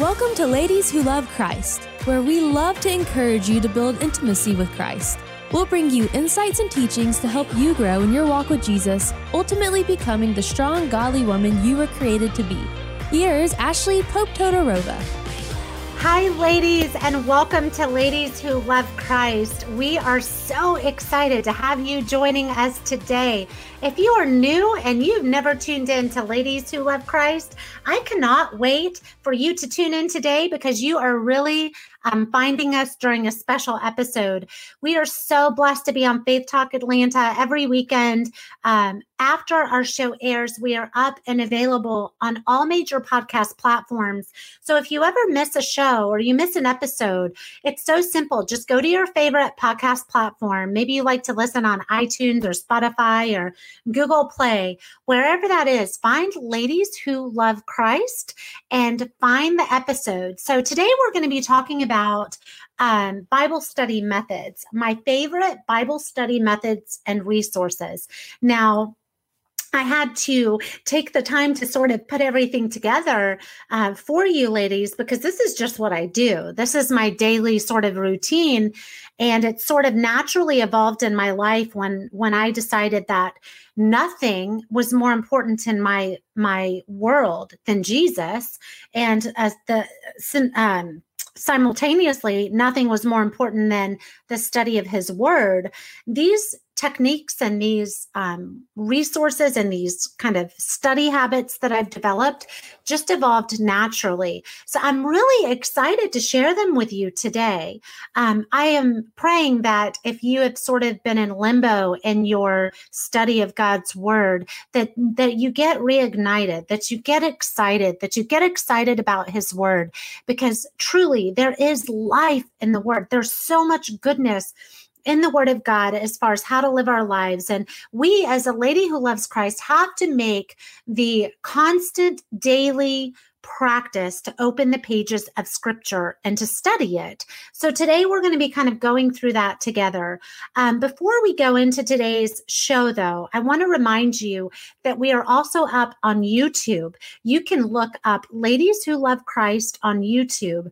Welcome to Ladies Who Love Christ, where we love to encourage you to build intimacy with Christ. We'll bring you insights and teachings to help you grow in your walk with Jesus, ultimately becoming the strong, godly woman you were created to be. Here's Ashley Pope Todorova. Hi, ladies, and welcome to Ladies Who Love Christ. We are so excited to have you joining us today. If you are new and you've never tuned in to Ladies Who Love Christ, I cannot wait for you to tune in today because you are really um, finding us during a special episode. We are so blessed to be on Faith Talk Atlanta every weekend. Um, after our show airs, we are up and available on all major podcast platforms. So if you ever miss a show or you miss an episode, it's so simple. Just go to your favorite podcast platform. Maybe you like to listen on iTunes or Spotify or Google Play, wherever that is. Find Ladies Who Love Christ and find the episode. So today we're going to be talking about um, Bible study methods, my favorite Bible study methods and resources. Now, I had to take the time to sort of put everything together uh, for you ladies because this is just what I do. This is my daily sort of routine, and it sort of naturally evolved in my life when when I decided that nothing was more important in my my world than Jesus, and as the um, simultaneously nothing was more important than the study of His Word. These techniques and these um, resources and these kind of study habits that I've developed just evolved naturally. So I'm really excited to share them with you today. Um, I am praying that if you have sort of been in limbo in your study of God's word, that that you get reignited, that you get excited, that you get excited about His word, because truly there is life in the word. There's so much goodness in the Word of God as far as how to live our lives. And we, as a lady who loves Christ, have to make the constant daily practice to open the pages of scripture and to study it. So today we're going to be kind of going through that together. Um, before we go into today's show, though, I want to remind you that we are also up on YouTube. You can look up Ladies Who Love Christ on YouTube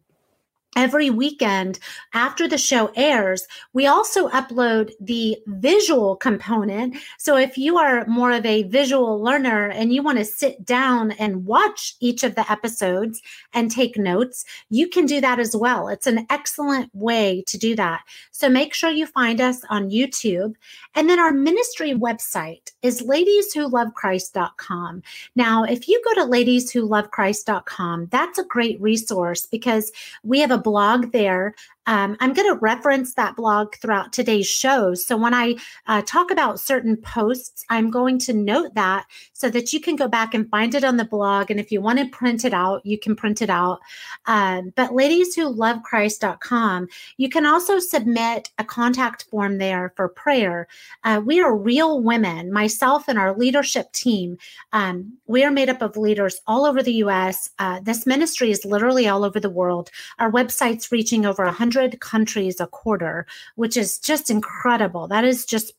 every weekend after the show airs, we also upload the visual component. So if you are more of a visual learner and you want to sit down and watch each of the episodes and take notes, you can do that as well. It's an excellent way to do that. So make sure you find us on YouTube. And then our ministry website is ladieswholovechrist.com. Now, if you go to ladieswholovechrist.com, that's a great resource because we have a blog there um, I'm going to reference that blog throughout today's show. So when I uh, talk about certain posts, I'm going to note that so that you can go back and find it on the blog. And if you want to print it out, you can print it out. Um, but ladies who love Christ.com, you can also submit a contact form there for prayer. Uh, we are real women, myself and our leadership team. Um, we are made up of leaders all over the U.S. Uh, this ministry is literally all over the world. Our website's reaching over 100 100 countries a quarter, which is just incredible. That is just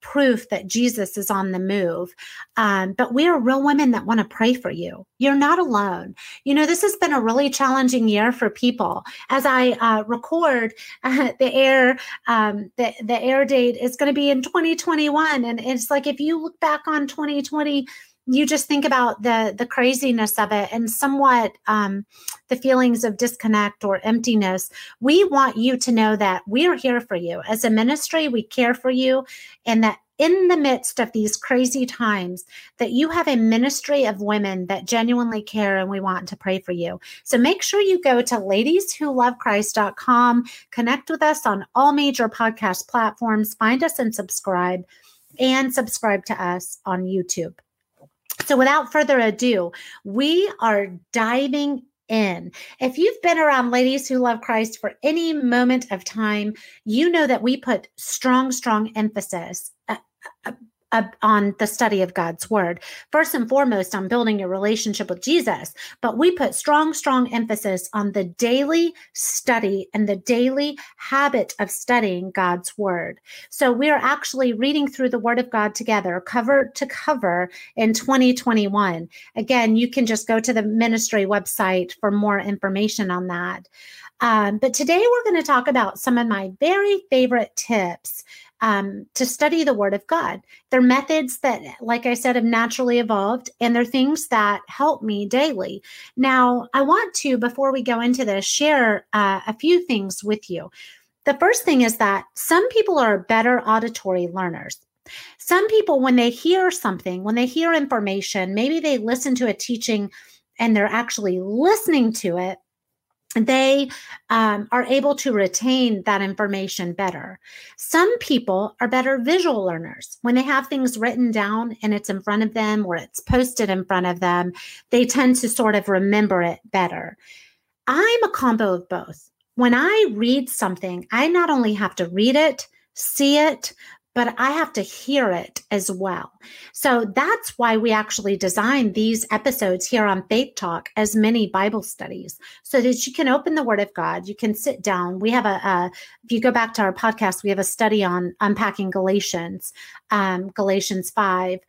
proof that Jesus is on the move. Um, but we are real women that want to pray for you. You're not alone. You know, this has been a really challenging year for people. As I uh, record uh, the air, um, the, the air date is going to be in 2021. And it's like if you look back on 2020, you just think about the the craziness of it and somewhat um, the feelings of disconnect or emptiness we want you to know that we are here for you as a ministry we care for you and that in the midst of these crazy times that you have a ministry of women that genuinely care and we want to pray for you. So make sure you go to ladieswholovechrist.com, connect with us on all major podcast platforms, find us and subscribe and subscribe to us on YouTube. So, without further ado, we are diving in. If you've been around ladies who love Christ for any moment of time, you know that we put strong, strong emphasis. Uh, uh, uh, on the study of God's word. First and foremost, on building your relationship with Jesus, but we put strong, strong emphasis on the daily study and the daily habit of studying God's word. So we are actually reading through the word of God together, cover to cover in 2021. Again, you can just go to the ministry website for more information on that. Um, but today we're going to talk about some of my very favorite tips um, to study the Word of God. They're methods that, like I said, have naturally evolved, and they're things that help me daily. Now, I want to, before we go into this, share uh, a few things with you. The first thing is that some people are better auditory learners. Some people, when they hear something, when they hear information, maybe they listen to a teaching and they're actually listening to it they um, are able to retain that information better. Some people are better visual learners. When they have things written down and it's in front of them or it's posted in front of them, they tend to sort of remember it better. I'm a combo of both. When I read something, I not only have to read it, see it, but I have to hear it as well. So that's why we actually designed these episodes here on Faith Talk as mini Bible studies so that you can open the Word of God. You can sit down. We have a, a if you go back to our podcast, we have a study on unpacking Galatians, um, Galatians 5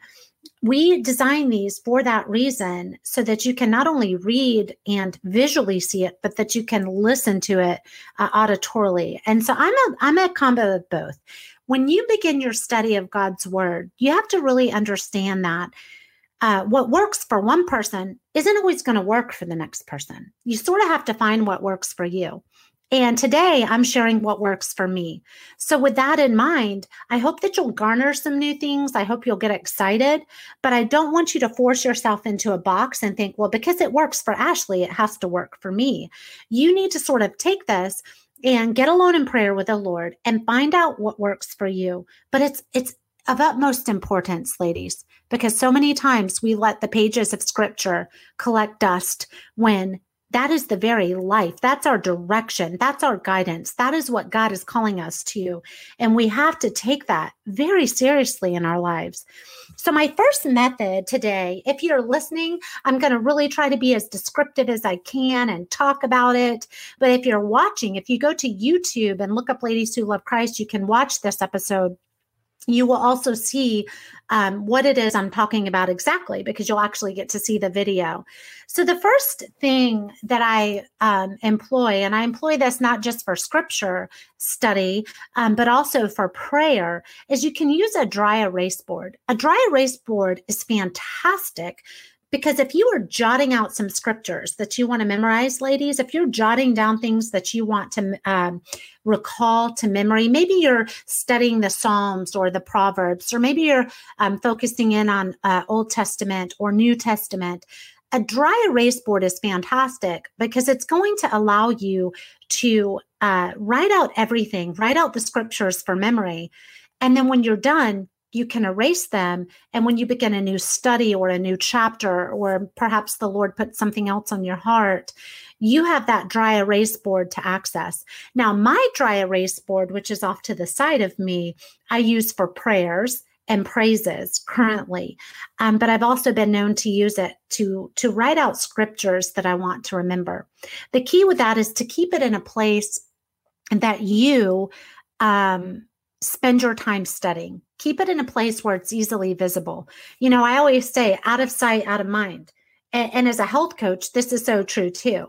we design these for that reason so that you can not only read and visually see it but that you can listen to it uh, auditorily and so i'm a i'm a combo of both when you begin your study of God's word, you have to really understand that uh, what works for one person isn't always going to work for the next person. You sort of have to find what works for you. And today I'm sharing what works for me. So, with that in mind, I hope that you'll garner some new things. I hope you'll get excited, but I don't want you to force yourself into a box and think, well, because it works for Ashley, it has to work for me. You need to sort of take this and get alone in prayer with the Lord and find out what works for you. But it's it's of utmost importance, ladies, because so many times we let the pages of scripture collect dust when that is the very life. That's our direction. That's our guidance. That is what God is calling us to. And we have to take that very seriously in our lives. So, my first method today, if you're listening, I'm going to really try to be as descriptive as I can and talk about it. But if you're watching, if you go to YouTube and look up Ladies Who Love Christ, you can watch this episode you will also see um, what it is I'm talking about exactly because you'll actually get to see the video. So, the first thing that I um, employ, and I employ this not just for scripture study, um, but also for prayer, is you can use a dry erase board. A dry erase board is fantastic because if you are jotting out some scriptures that you want to memorize, ladies, if you're jotting down things that you want to um, recall to memory, maybe you're studying the Psalms or the Proverbs, or maybe you're um, focusing in on uh, Old Testament or New Testament. A dry erase board is fantastic because it's going to allow you to uh, write out everything, write out the scriptures for memory. And then when you're done, you can erase them. And when you begin a new study or a new chapter, or perhaps the Lord put something else on your heart, you have that dry erase board to access. Now, my dry erase board, which is off to the side of me, I use for prayers and praises currently um, but i've also been known to use it to to write out scriptures that i want to remember the key with that is to keep it in a place that you um, spend your time studying. Keep it in a place where it's easily visible. You know, I always say out of sight, out of mind. And, and, as a health coach, this is so true too.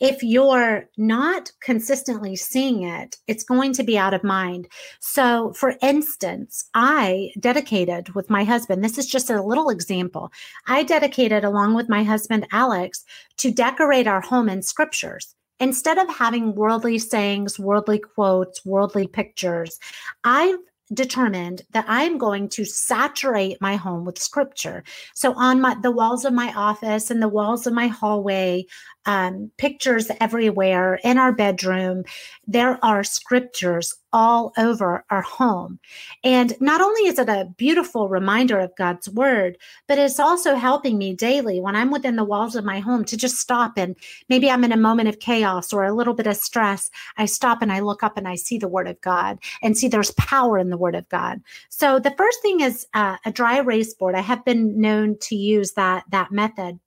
If you're not consistently seeing it, it's going to be out of mind. So, for instance, I dedicated with my husband, this is just a little example. I dedicated along with my husband, Alex, to decorate our home in scriptures instead of having worldly sayings, worldly quotes, worldly pictures, I've determined that I'm going to saturate my home with scripture. So on my the walls of my office and the walls of my hallway, um, pictures everywhere in our bedroom, there are scriptures all over our home. And not only is it a beautiful reminder of God's word, but it's also helping me daily when I'm within the walls of my home to just stop and maybe I'm in a moment of chaos or a little bit of stress. I stop and I look up and I see the word of God and see there's power in the word of God. So the first thing is uh, a dry erase board. I have been known to use that that method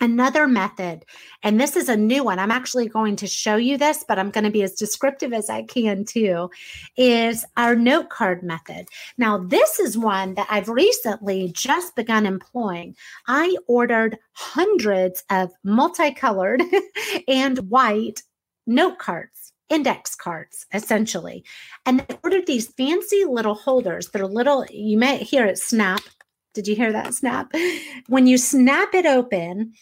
Another method, and this is a new one, I'm actually going to show you this, but I'm going to be as descriptive as I can too, is our note card method. Now, this is one that I've recently just begun employing. I ordered hundreds of multicolored and white note cards index cards essentially and I ordered these fancy little holders that are little you may hear it snap did you hear that snap? When you snap it open,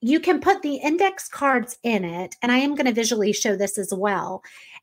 you can put the index cards in it. And I am going to visually show this as well.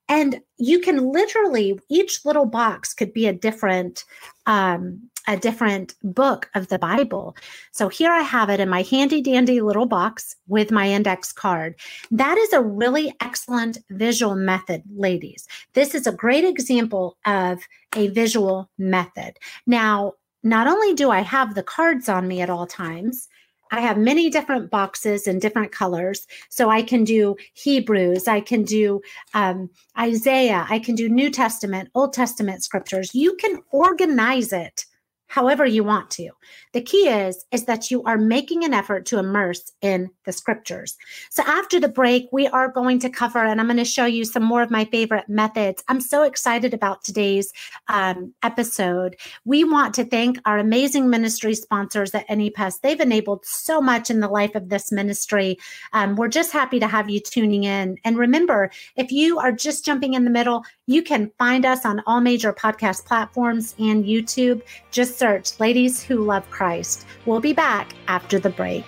And you can literally, each little box could be a different, um, a different book of the Bible. So here I have it in my handy dandy little box with my index card. That is a really excellent visual method, ladies. This is a great example of a visual method. Now, not only do I have the cards on me at all times, I have many different boxes in different colors. So I can do Hebrews, I can do um, Isaiah, I can do New Testament, Old Testament scriptures. You can organize it however you want to. The key is is that you are making an effort to immerse in the scriptures. So after the break, we are going to cover, and I'm going to show you some more of my favorite methods. I'm so excited about today's um, episode. We want to thank our amazing ministry sponsors at AnyPest. They've enabled so much in the life of this ministry. Um, we're just happy to have you tuning in. And remember, if you are just jumping in the middle, you can find us on all major podcast platforms and YouTube. Just search Ladies Who Love Christ. We'll be back after the break.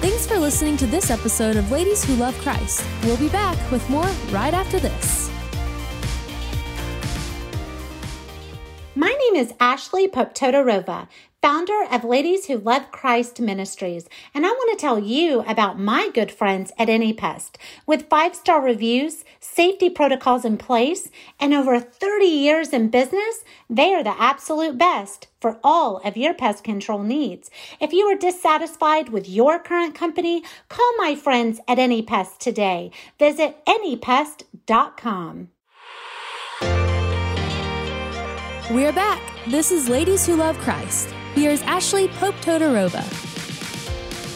Thanks for listening to this episode of Ladies Who Love Christ. We'll be back with more right after this. My name is Ashley Poptodorova, founder of Ladies Who Love Christ Ministries, and I want to tell you about my good friends at AnyPest. With five star reviews, safety protocols in place, and over 30 years in business, they are the absolute best for all of your pest control needs. If you are dissatisfied with your current company, call my friends at AnyPest today. Visit anypest.com. We're back. This is Ladies Who Love Christ. Here's Ashley Pope Todorova.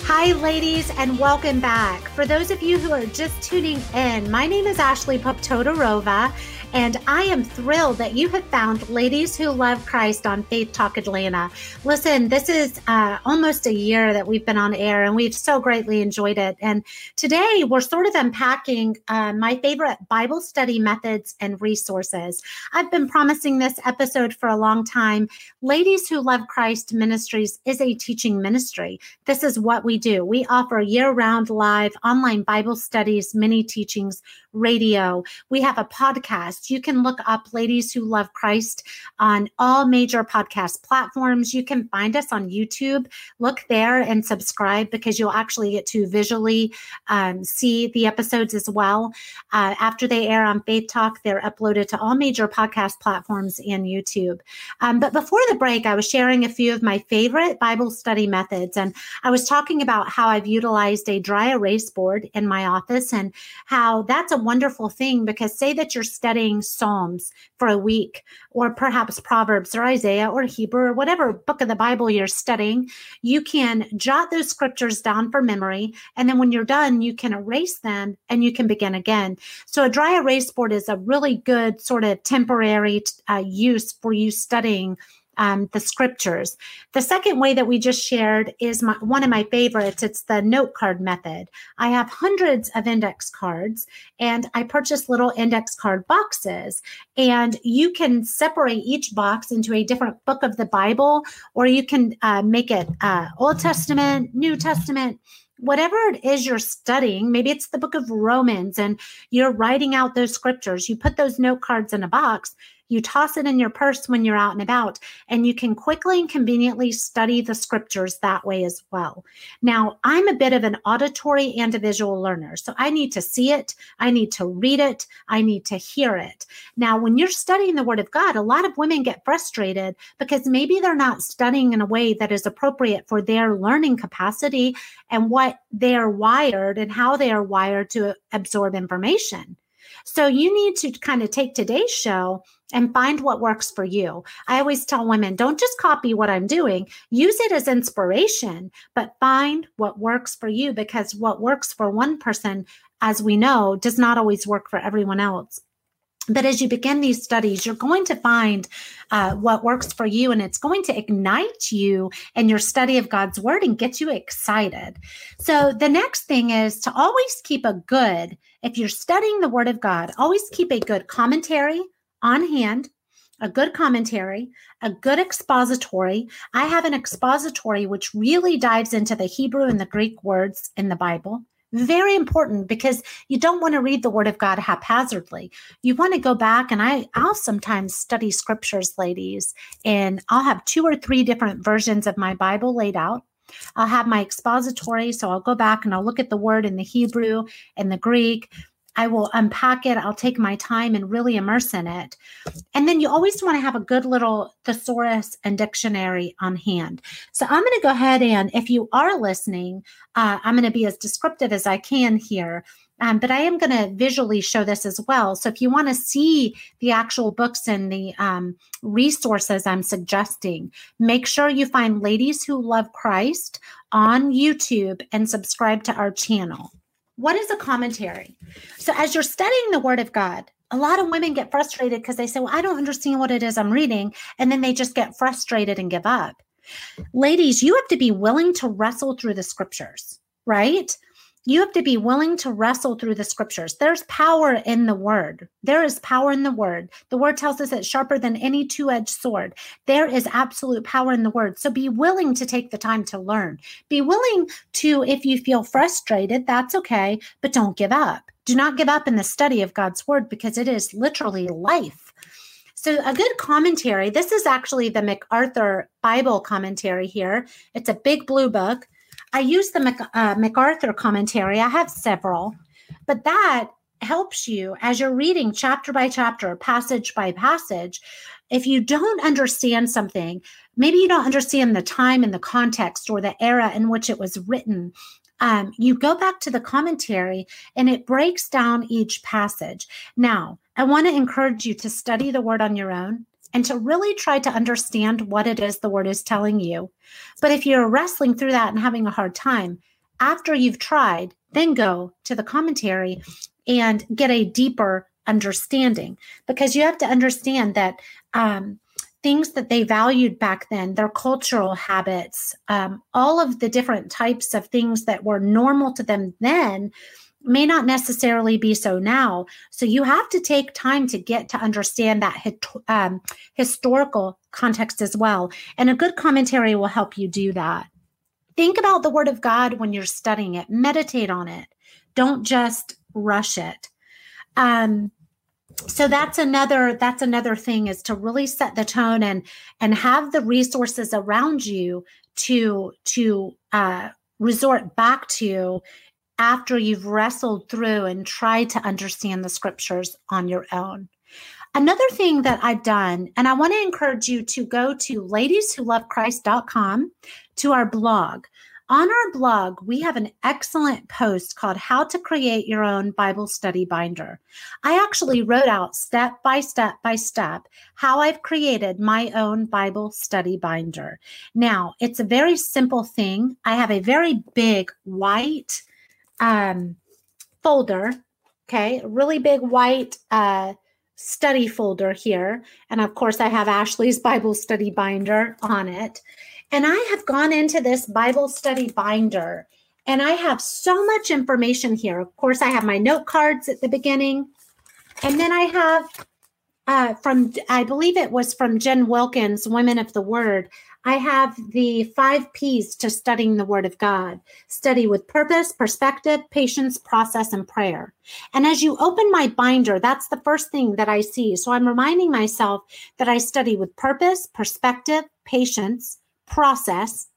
Hi, ladies, and welcome back. For those of you who are just tuning in, my name is Ashley Pope Todorova, and I am thrilled that you have found Ladies Who Love Christ on Faith Talk Atlanta. Listen, this is uh, almost a year that we've been on air, and we've so greatly enjoyed it. And today we're sort of unpacking uh, my favorite Bible study methods and resources. I've been promising this episode for a long time. Ladies Who Love Christ Ministries is a teaching ministry. This is what we do. We offer year round live online Bible studies, mini teachings, radio. We have a podcast. You can look up Ladies Who Love Christ on all major podcast platforms. You can find us on YouTube. Look there and subscribe because you'll actually get to visually um, see the episodes as well. Uh, after they air on Faith Talk, they're uploaded to all major podcast platforms and YouTube. Um, but before the break, I was sharing a few of my favorite Bible study methods. And I was talking about how I've utilized a dry erase board in my office and how that's a wonderful thing because say that you're studying Psalms for a week, or perhaps Proverbs or Isaiah or Hebrew or whatever book of the Bible you're studying, you can jot those scriptures down for memory. And then when you're done, you can erase them and you can begin again. So a dry erase board is a really good sort of temporary uh, use for you studying um, the scriptures. The second way that we just shared is my, one of my favorites. It's the note card method. I have hundreds of index cards and I purchase little index card boxes. And you can separate each box into a different book of the Bible, or you can uh, make it uh, Old Testament, New Testament whatever it is you're studying, maybe it's the book of Romans and you're writing out those scriptures, you put those note cards in a box, You toss it in your purse when you're out and about, and you can quickly and conveniently study the scriptures that way as well. Now, I'm a bit of an auditory and a visual learner, so I need to see it, I need to read it, I need to hear it. Now, when you're studying the Word of God, a lot of women get frustrated because maybe they're not studying in a way that is appropriate for their learning capacity and what they're wired and how they are wired to absorb information. So you need to kind of take today's show and find what works for you. I always tell women don't just copy what I'm doing, use it as inspiration, but find what works for you because what works for one person, as we know, does not always work for everyone else. But as you begin these studies, you're going to find uh, what works for you, and it's going to ignite you in your study of God's word and get you excited. So, the next thing is to always keep a good, if you're studying the word of God, always keep a good commentary on hand, a good commentary, a good expository. I have an expository which really dives into the Hebrew and the Greek words in the Bible. Very important because you don't want to read the word of God haphazardly. You want to go back and I I'll sometimes study scriptures ladies and I'll have two or three different versions of my Bible laid out. I'll have my expository so I'll go back and I'll look at the word in the Hebrew and the Greek I will unpack it. I'll take my time and really immerse in it. And then you always want to have a good little thesaurus and dictionary on hand. So I'm going to go ahead and, if you are listening, uh, I'm going to be as descriptive as I can here. Um, but I am going to visually show this as well. So if you want to see the actual books and the um, resources I'm suggesting, make sure you find Ladies Who Love Christ on YouTube and subscribe to our channel. What is a commentary? So, as you're studying the Word of God, a lot of women get frustrated because they say, Well, I don't understand what it is I'm reading. And then they just get frustrated and give up. Ladies, you have to be willing to wrestle through the scriptures, right? You have to be willing to wrestle through the scriptures. There's power in the word. There is power in the word. The word tells us it's sharper than any two edged sword. There is absolute power in the word. So be willing to take the time to learn. Be willing to, if you feel frustrated, that's okay, but don't give up. Do not give up in the study of God's word because it is literally life. So, a good commentary this is actually the MacArthur Bible commentary here. It's a big blue book. I use the Mac, uh, MacArthur commentary. I have several, but that helps you as you're reading chapter by chapter, passage by passage. If you don't understand something, maybe you don't understand the time and the context or the era in which it was written, um, you go back to the commentary and it breaks down each passage. Now, I want to encourage you to study the word on your own and to really try to understand what it is the word is telling you. But if you're wrestling through that and having a hard time, after you've tried, then go to the commentary and get a deeper understanding because you have to understand that um, things that they valued back then, their cultural habits, um, all of the different types of things that were normal to them then may not necessarily be so now. So you have to take time to get to understand that um, historical context as well. And a good commentary will help you do that. Think about the Word of God when you're studying it, meditate on it. Don't just rush it. Um, so that's another that's another thing is to really set the tone and and have the resources around you to to uh, resort back to after you've wrestled through and tried to understand the scriptures on your own. Another thing that I've done, and I want to encourage you to go to ladieswholovechrist.com to our blog. On our blog, we have an excellent post called How to Create Your Own Bible Study Binder. I actually wrote out step by step by step how I've created my own Bible study binder. Now, it's a very simple thing. I have a very big white um, folder. Okay, really big white uh, study folder here. And of course, I have Ashley's Bible study binder on it. And I have gone into this Bible study binder and I have so much information here. Of course, I have my note cards at the beginning. And then I have uh, from, I believe it was from Jen Wilkins, Women of the Word. I have the five P's to studying the Word of God study with purpose, perspective, patience, process, and prayer. And as you open my binder, that's the first thing that I see. So I'm reminding myself that I study with purpose, perspective, patience, process,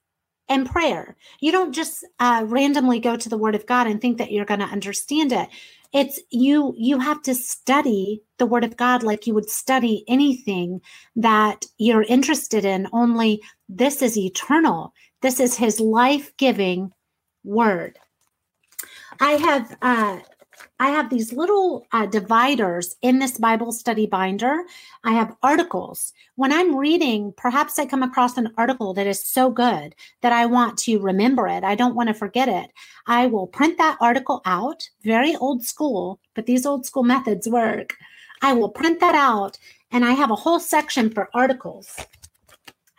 and prayer. You don't just uh, randomly go to the Word of God and think that you're going to understand it it's you you have to study the word of god like you would study anything that you're interested in only this is eternal this is his life-giving word i have uh I have these little uh, dividers in this Bible study binder. I have articles. When I'm reading, perhaps I come across an article that is so good that I want to remember it. I don't want to forget it. I will print that article out, very old school, but these old school methods work. I will print that out and I have a whole section for articles.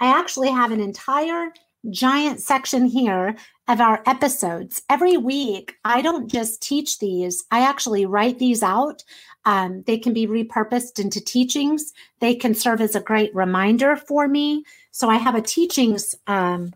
I actually have an entire giant section here of our episodes. Every week, I don't just teach these, I actually write these out. Um, they can be repurposed into teachings, they can serve as a great reminder for me. So I have a teachings um,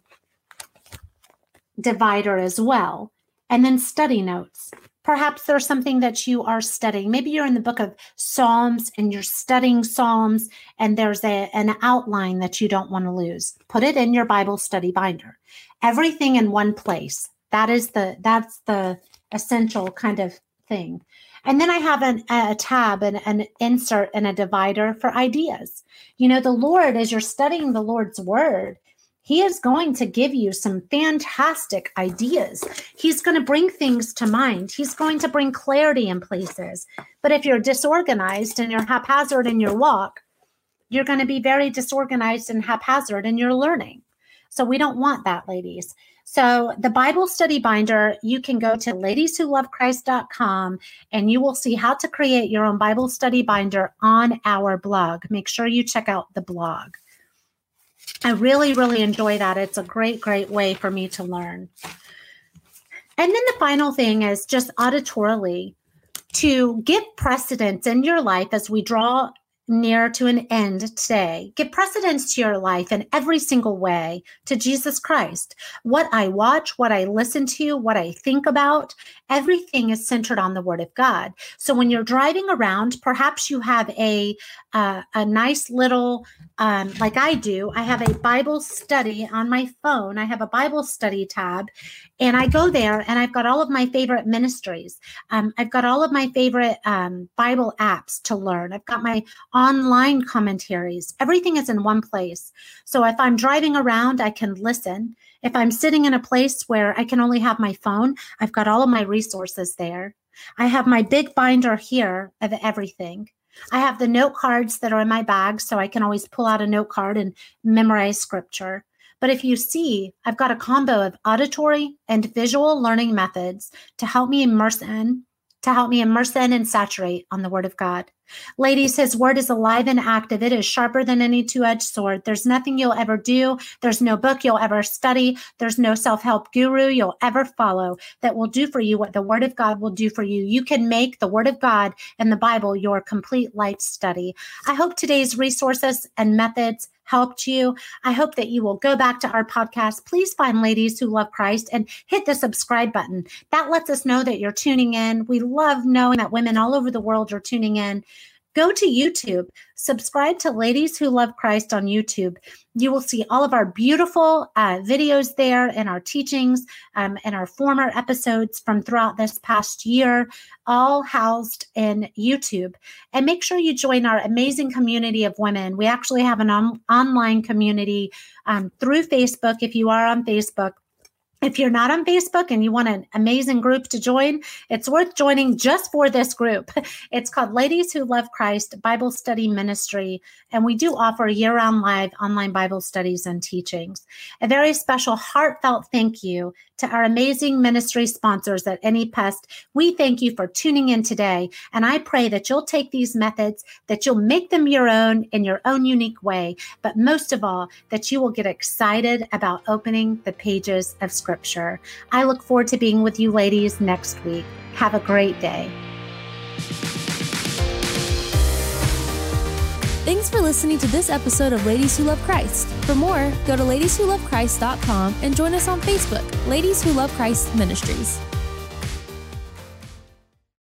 divider as well, and then study notes. Perhaps there's something that you are studying. Maybe you're in the book of Psalms and you're studying Psalms, and there's a, an outline that you don't want to lose. Put it in your Bible study binder. Everything in one place. That is the that's the essential kind of thing. And then I have an, a tab and an insert and a divider for ideas. You know, the Lord, as you're studying the Lord's word, he is going to give you some fantastic ideas. He's going to bring things to mind. He's going to bring clarity in places. But if you're disorganized and you're haphazard in your walk, you're going to be very disorganized and haphazard in your learning. So we don't want that, ladies. So the Bible study binder, you can go to ladieswholovechrist.com and you will see how to create your own Bible study binder on our blog. Make sure you check out the blog. I really, really enjoy that. It's a great, great way for me to learn. And then the final thing is just auditorily to give precedence in your life as we draw near to an end today. Give precedence to your life in every single way to Jesus Christ. What I watch, what I listen to, what I think about, everything is centered on the Word of God. So when you're driving around, perhaps you have a uh, a nice little, um, like I do. I have a Bible study on my phone. I have a Bible study tab, and I go there and I've got all of my favorite ministries. Um, I've got all of my favorite um, Bible apps to learn. I've got my online commentaries. Everything is in one place. So if I'm driving around, I can listen. If I'm sitting in a place where I can only have my phone, I've got all of my resources there. I have my big binder here of everything. I have the note cards that are in my bag, so I can always pull out a note card and memorize scripture. But if you see, I've got a combo of auditory and visual learning methods to help me immerse in, to help me immerse in and saturate on the Word of God. Ladies, his word is alive and active. It is sharper than any two edged sword. There's nothing you'll ever do. There's no book you'll ever study. There's no self help guru you'll ever follow that will do for you what the word of God will do for you. You can make the word of God and the Bible your complete life study. I hope today's resources and methods helped you. I hope that you will go back to our podcast. Please find ladies who love Christ and hit the subscribe button. That lets us know that you're tuning in. We love knowing that women all over the world are tuning in. Go to YouTube, subscribe to Ladies Who Love Christ on YouTube. You will see all of our beautiful uh, videos there and our teachings um, and our former episodes from throughout this past year, all housed in YouTube. And make sure you join our amazing community of women. We actually have an on- online community um, through Facebook. If you are on Facebook, if you're not on Facebook and you want an amazing group to join, it's worth joining just for this group. It's called Ladies Who Love Christ Bible Study Ministry, and we do offer year round live online Bible studies and teachings. A very special, heartfelt thank you to our amazing ministry sponsors at AnyPest. We thank you for tuning in today, and I pray that you'll take these methods, that you'll make them your own in your own unique way, but most of all, that you will get excited about opening the pages of Scripture. I look forward to being with you ladies next week. Have a great day. Thanks for listening to this episode of Ladies Who Love Christ. For more, go to ladieswholovechrist.com and join us on Facebook, Ladies Who Love Christ Ministries.